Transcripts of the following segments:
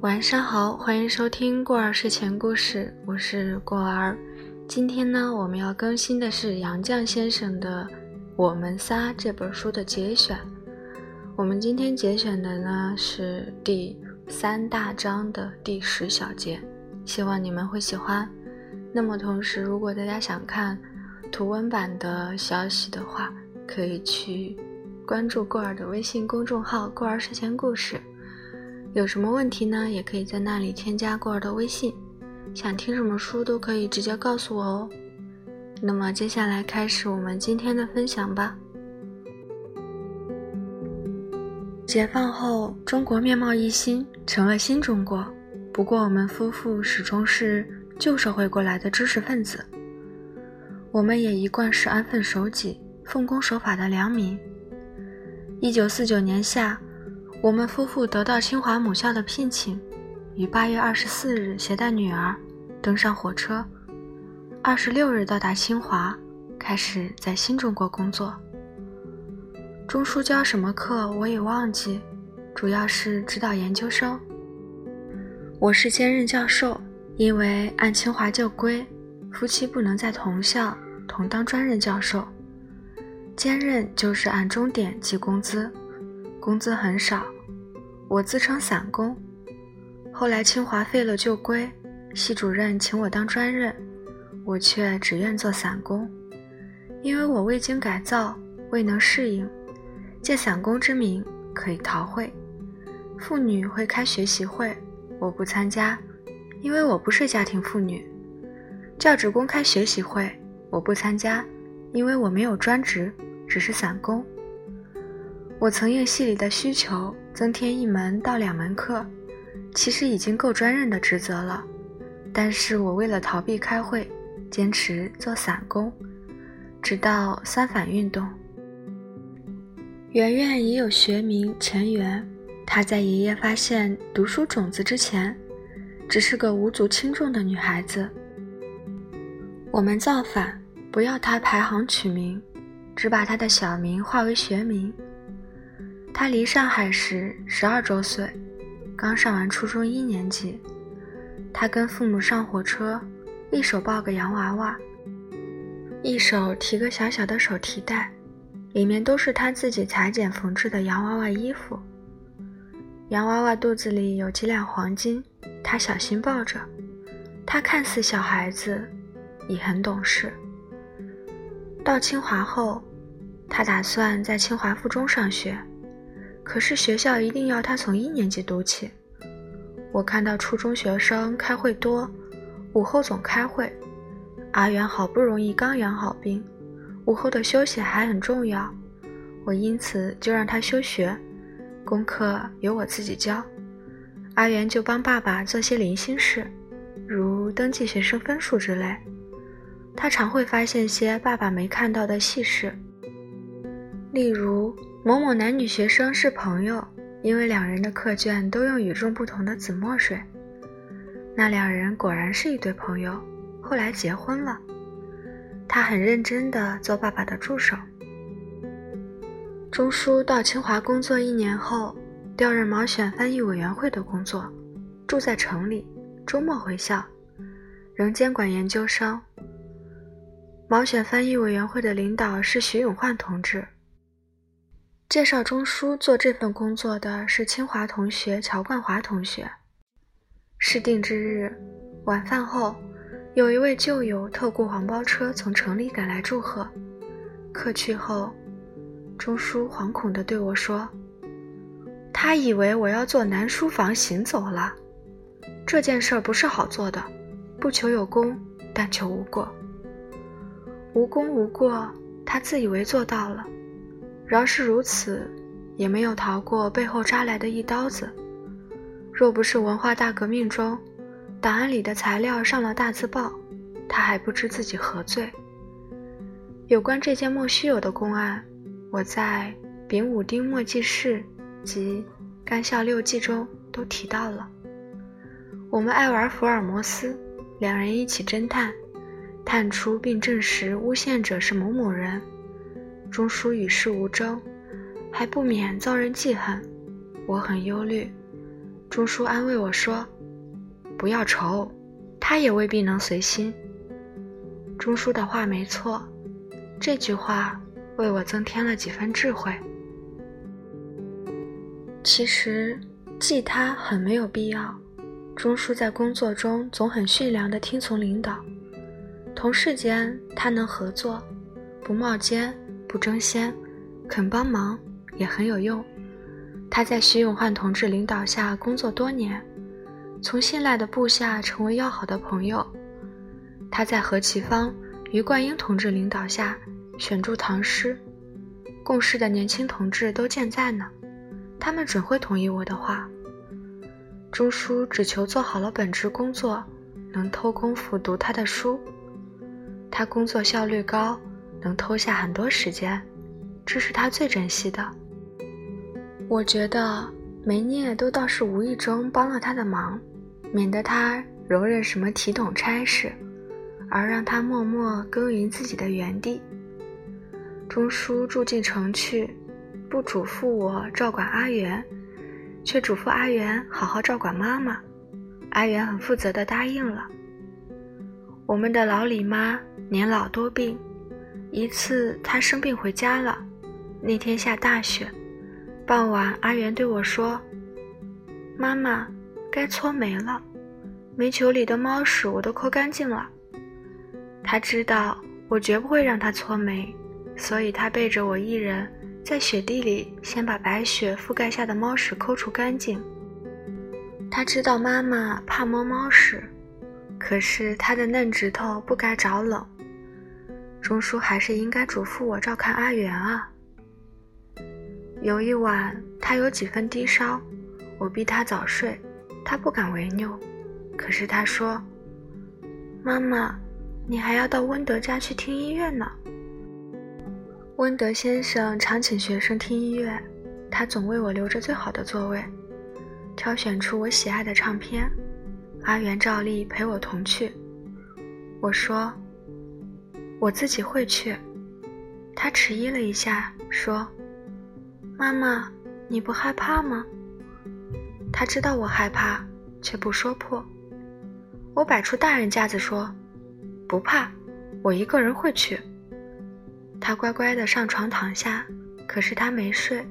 晚上好，欢迎收听过儿睡前故事，我是过儿。今天呢，我们要更新的是杨绛先生的《我们仨》这本书的节选。我们今天节选的呢是第三大章的第十小节，希望你们会喜欢。那么同时，如果大家想看图文版的消息的话，可以去关注过儿的微信公众号“过儿睡前故事”。有什么问题呢？也可以在那里添加过儿的微信，想听什么书都可以直接告诉我哦。那么接下来开始我们今天的分享吧。解放后，中国面貌一新，成了新中国。不过，我们夫妇始终是旧社会过来的知识分子，我们也一贯是安分守己、奉公守法的良民。一九四九年夏。我们夫妇得到清华母校的聘请，于八月二十四日携带女儿登上火车，二十六日到达清华，开始在新中国工作。钟书教什么课我已忘记，主要是指导研究生。我是兼任教授，因为按清华旧规，夫妻不能在同校同当专任教授。兼任就是按钟点计工资。工资很少，我自称散工。后来清华废了旧规，系主任请我当专任，我却只愿做散工，因为我未经改造，未能适应。借散工之名可以逃会，妇女会开学习会，我不参加，因为我不是家庭妇女。教职工开学习会，我不参加，因为我没有专职，只是散工。我曾应系里的需求增添一门到两门课，其实已经够专任的职责了。但是我为了逃避开会，坚持做散工，直到三反运动。圆圆已有学名钱媛，她在爷爷发现读书种子之前，只是个无足轻重的女孩子。我们造反，不要她排行取名，只把她的小名化为学名。他离上海时十二周岁，刚上完初中一年级。他跟父母上火车，一手抱个洋娃娃，一手提个小小的手提袋，里面都是他自己裁剪缝制的洋娃娃衣服。洋娃娃肚子里有几两黄金，他小心抱着。他看似小孩子，已很懂事。到清华后，他打算在清华附中上学。可是学校一定要他从一年级读起。我看到初中学生开会多，午后总开会。阿元好不容易刚养好病，午后的休息还很重要。我因此就让他休学，功课由我自己教。阿元就帮爸爸做些零星事，如登记学生分数之类。他常会发现些爸爸没看到的细事，例如。某某男女学生是朋友，因为两人的课卷都用与众不同的紫墨水。那两人果然是一对朋友，后来结婚了。他很认真地做爸爸的助手。钟书到清华工作一年后，调任毛选翻译委员会的工作，住在城里，周末回校，仍监管研究生。毛选翻译委员会的领导是徐永焕同志。介绍钟书做这份工作的是清华同学乔冠华同学。试定之日晚饭后，有一位旧友特雇黄包车从城里赶来祝贺。客去后，钟书惶恐地对我说：“他以为我要做南书房行走了。这件事儿不是好做的，不求有功，但求无过。无功无过，他自以为做到了。”饶是如此，也没有逃过背后扎来的一刀子。若不是文化大革命中，档案里的材料上了大字报，他还不知自己何罪。有关这件莫须有的公案，我在《丙午丁墨记事》及《干校六记》中都提到了。我们爱玩福尔摩斯，两人一起侦探，探出并证实诬陷者是某某人。钟书与世无争，还不免遭人记恨，我很忧虑。钟叔安慰我说：“不要愁，他也未必能随心。”钟叔的话没错，这句话为我增添了几分智慧。其实记他很没有必要。钟叔在工作中总很驯良地听从领导，同事间他能合作，不冒尖，不争先，肯帮忙，也很有用。他在徐永焕同志领导下工作多年，从信赖的部下成为要好的朋友。他在何其芳。于冠英同志领导下，选著唐诗，共事的年轻同志都健在呢，他们准会同意我的话。钟书只求做好了本职工作，能偷工夫读他的书。他工作效率高，能偷下很多时间，这是他最珍惜的。我觉得梅涅都倒是无意中帮了他的忙，免得他容忍什么体统差事。而让他默默耕耘自己的园地。钟叔住进城去，不嘱咐我照管阿元，却嘱咐阿元好好照管妈妈。阿元很负责地答应了。我们的老李妈年老多病，一次他生病回家了，那天下大雪，傍晚阿元对我说：“妈妈，该搓煤了，煤球里的猫屎我都抠干净了。”他知道我绝不会让他搓煤，所以他背着我一人在雪地里先把白雪覆盖下的猫屎抠除干净。他知道妈妈怕摸猫屎，可是他的嫩指头不该着冷。钟叔还是应该嘱咐我照看阿元啊。有一晚他有几分低烧，我逼他早睡，他不敢违拗，可是他说：“妈妈。”你还要到温德家去听音乐呢。温德先生常请学生听音乐，他总为我留着最好的座位，挑选出我喜爱的唱片。阿元照例陪我同去。我说：“我自己会去。”他迟疑了一下，说：“妈妈，你不害怕吗？”他知道我害怕，却不说破。我摆出大人架子说。不怕，我一个人会去。他乖乖的上床躺下，可是他没睡。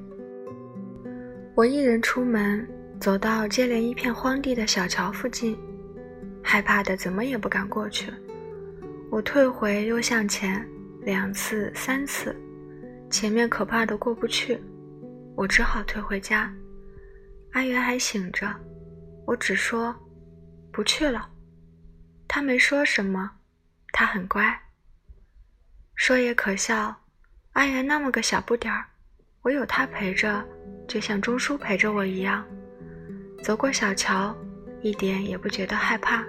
我一人出门，走到接连一片荒地的小桥附近，害怕的怎么也不敢过去。我退回又向前，两次三次，前面可怕的过不去，我只好退回家。阿元还醒着，我只说不去了，他没说什么。他很乖。说也可笑，阿元那么个小不点儿，我有他陪着，就像钟叔陪着我一样。走过小桥，一点也不觉得害怕。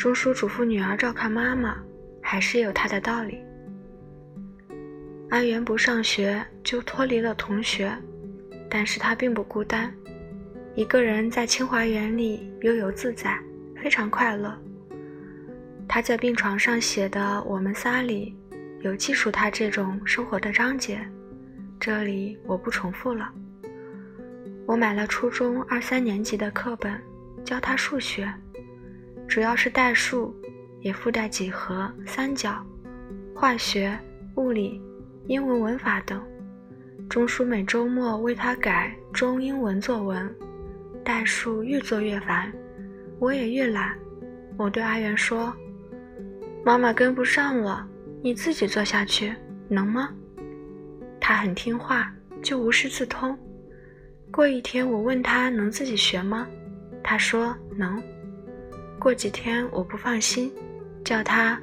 钟叔嘱咐女儿照看妈妈，还是有他的道理。阿元不上学就脱离了同学，但是他并不孤单，一个人在清华园里悠游自在，非常快乐。他在病床上写的《我们仨》里，有记述他这种生活的章节，这里我不重复了。我买了初中二三年级的课本，教他数学，主要是代数，也附带几何、三角、化学、物理、英文文法等。钟书每周末为他改中英文作文，代数越做越烦，我也越懒。我对阿元说。妈妈跟不上了，你自己做下去能吗？他很听话，就无师自通。过一天我问他能自己学吗？他说能。过几天我不放心，叫他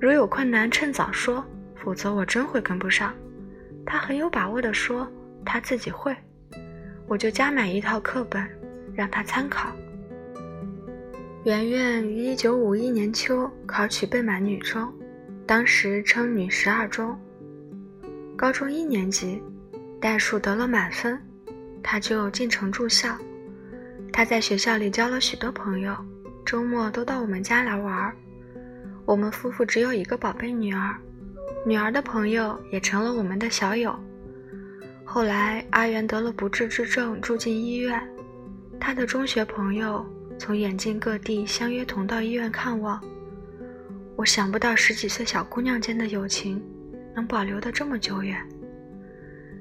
如有困难趁早说，否则我真会跟不上。他很有把握地说他自己会，我就加买一套课本让他参考。圆圆于一九五一年秋考取备满女中，当时称女十二中。高中一年级，代数得了满分，她就进城住校。她在学校里交了许多朋友，周末都到我们家来玩。我们夫妇只有一个宝贝女儿，女儿的朋友也成了我们的小友。后来阿元得了不治之症，住进医院。他的中学朋友从远近各地相约同到医院看望。我想不到十几岁小姑娘间的友情能保留得这么久远。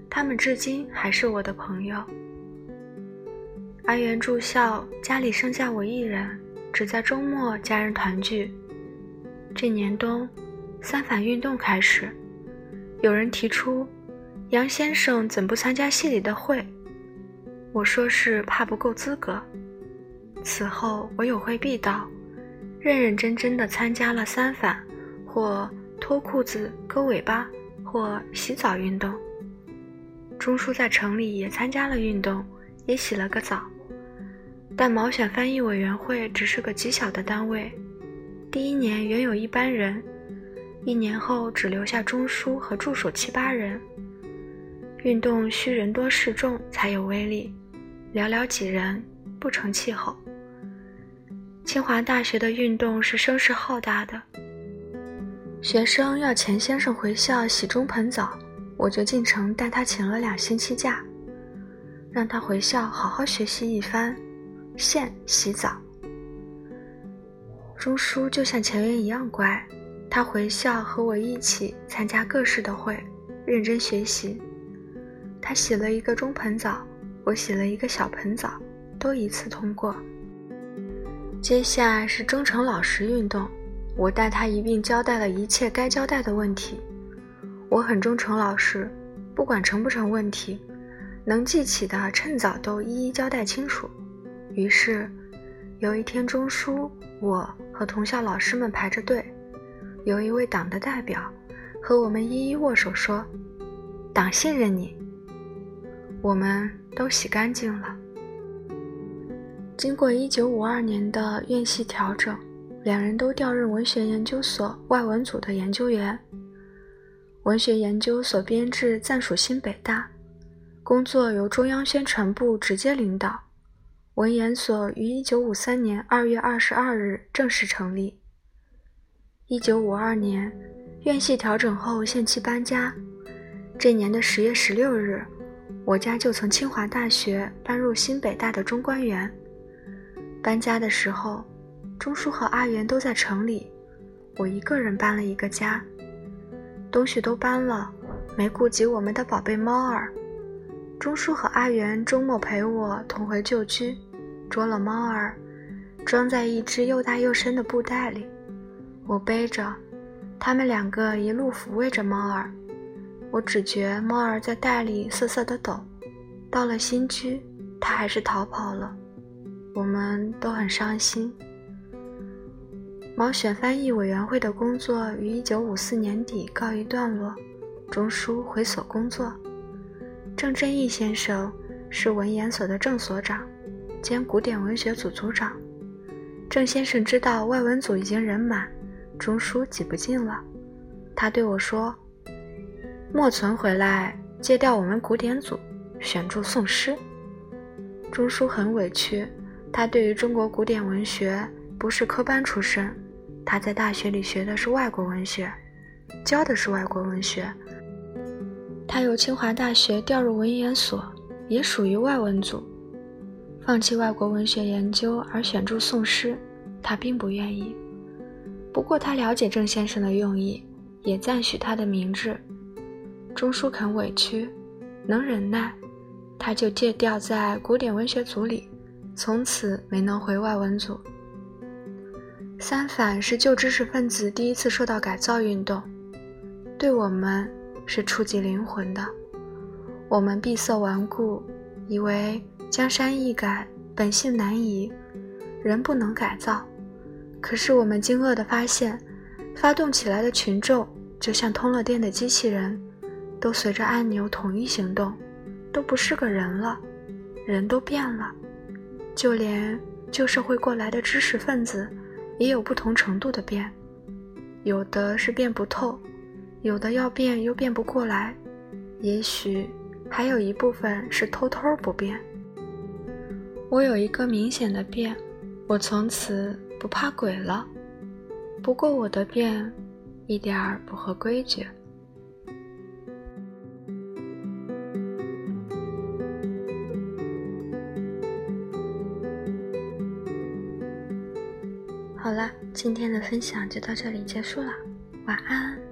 他们至今还是我的朋友。阿元住校，家里剩下我一人，只在周末家人团聚。这年冬，三反运动开始，有人提出杨先生怎不参加系里的会？我说是怕不够资格。此后我有会必到，认认真真的参加了三反，或脱裤子割尾巴，或洗澡运动。钟叔在城里也参加了运动，也洗了个澡，但毛选翻译委员会只是个极小的单位。第一年原有一班人，一年后只留下中书和助手七八人。运动需人多势众才有威力，寥寥几人不成气候。清华大学的运动是声势浩大的，学生要钱先生回校洗中盆澡。我就进城带他请了两星期假，让他回校好好学习一番，现洗澡。钟叔就像前缘一样乖，他回校和我一起参加各式的会，认真学习。他洗了一个中盆澡，我洗了一个小盆澡，都一次通过。接下来是忠诚老实运动，我带他一并交代了一切该交代的问题。我很忠诚老实，不管成不成问题，能记起的趁早都一一交代清楚。于是，有一天中书，我和同校老师们排着队，有一位党的代表和我们一一握手说：“党信任你。”我们都洗干净了。经过1952年的院系调整，两人都调任文学研究所外文组的研究员。文学研究所编制暂属新北大，工作由中央宣传部直接领导。文研所于一九五三年二月二十二日正式成立。一九五二年，院系调整后限期搬家。这年的十月十六日，我家就从清华大学搬入新北大的中关园。搬家的时候，钟叔和阿元都在城里，我一个人搬了一个家。东西都搬了，没顾及我们的宝贝猫儿。钟叔和阿元周末陪我同回旧居，捉了猫儿，装在一只又大又深的布袋里，我背着，他们两个一路抚慰着猫儿。我只觉猫儿在袋里瑟瑟的抖。到了新居，它还是逃跑了，我们都很伤心。毛选翻译委员会的工作于一九五四年底告一段落，钟书回所工作。郑振义先生是文研所的正所长，兼古典文学组组长。郑先生知道外文组已经人满，钟书挤不进了，他对我说：“莫存回来借调我们古典组，选著宋诗。”钟书很委屈，他对于中国古典文学不是科班出身。他在大学里学的是外国文学，教的是外国文学。他由清华大学调入文研所，也属于外文组。放弃外国文学研究而选注宋诗，他并不愿意。不过他了解郑先生的用意，也赞许他的明智。钟书肯委屈，能忍耐，他就借调在古典文学组里，从此没能回外文组。三反是旧知识分子第一次受到改造运动，对我们是触及灵魂的。我们闭塞顽固，以为江山易改，本性难移，人不能改造。可是我们惊愕地发现，发动起来的群众就像通了电的机器人，都随着按钮统一行动，都不是个人了，人都变了，就连旧社会过来的知识分子。也有不同程度的变，有的是变不透，有的要变又变不过来，也许还有一部分是偷偷不变。我有一个明显的变，我从此不怕鬼了。不过我的变，一点儿不合规矩。好了，今天的分享就到这里结束了，晚安。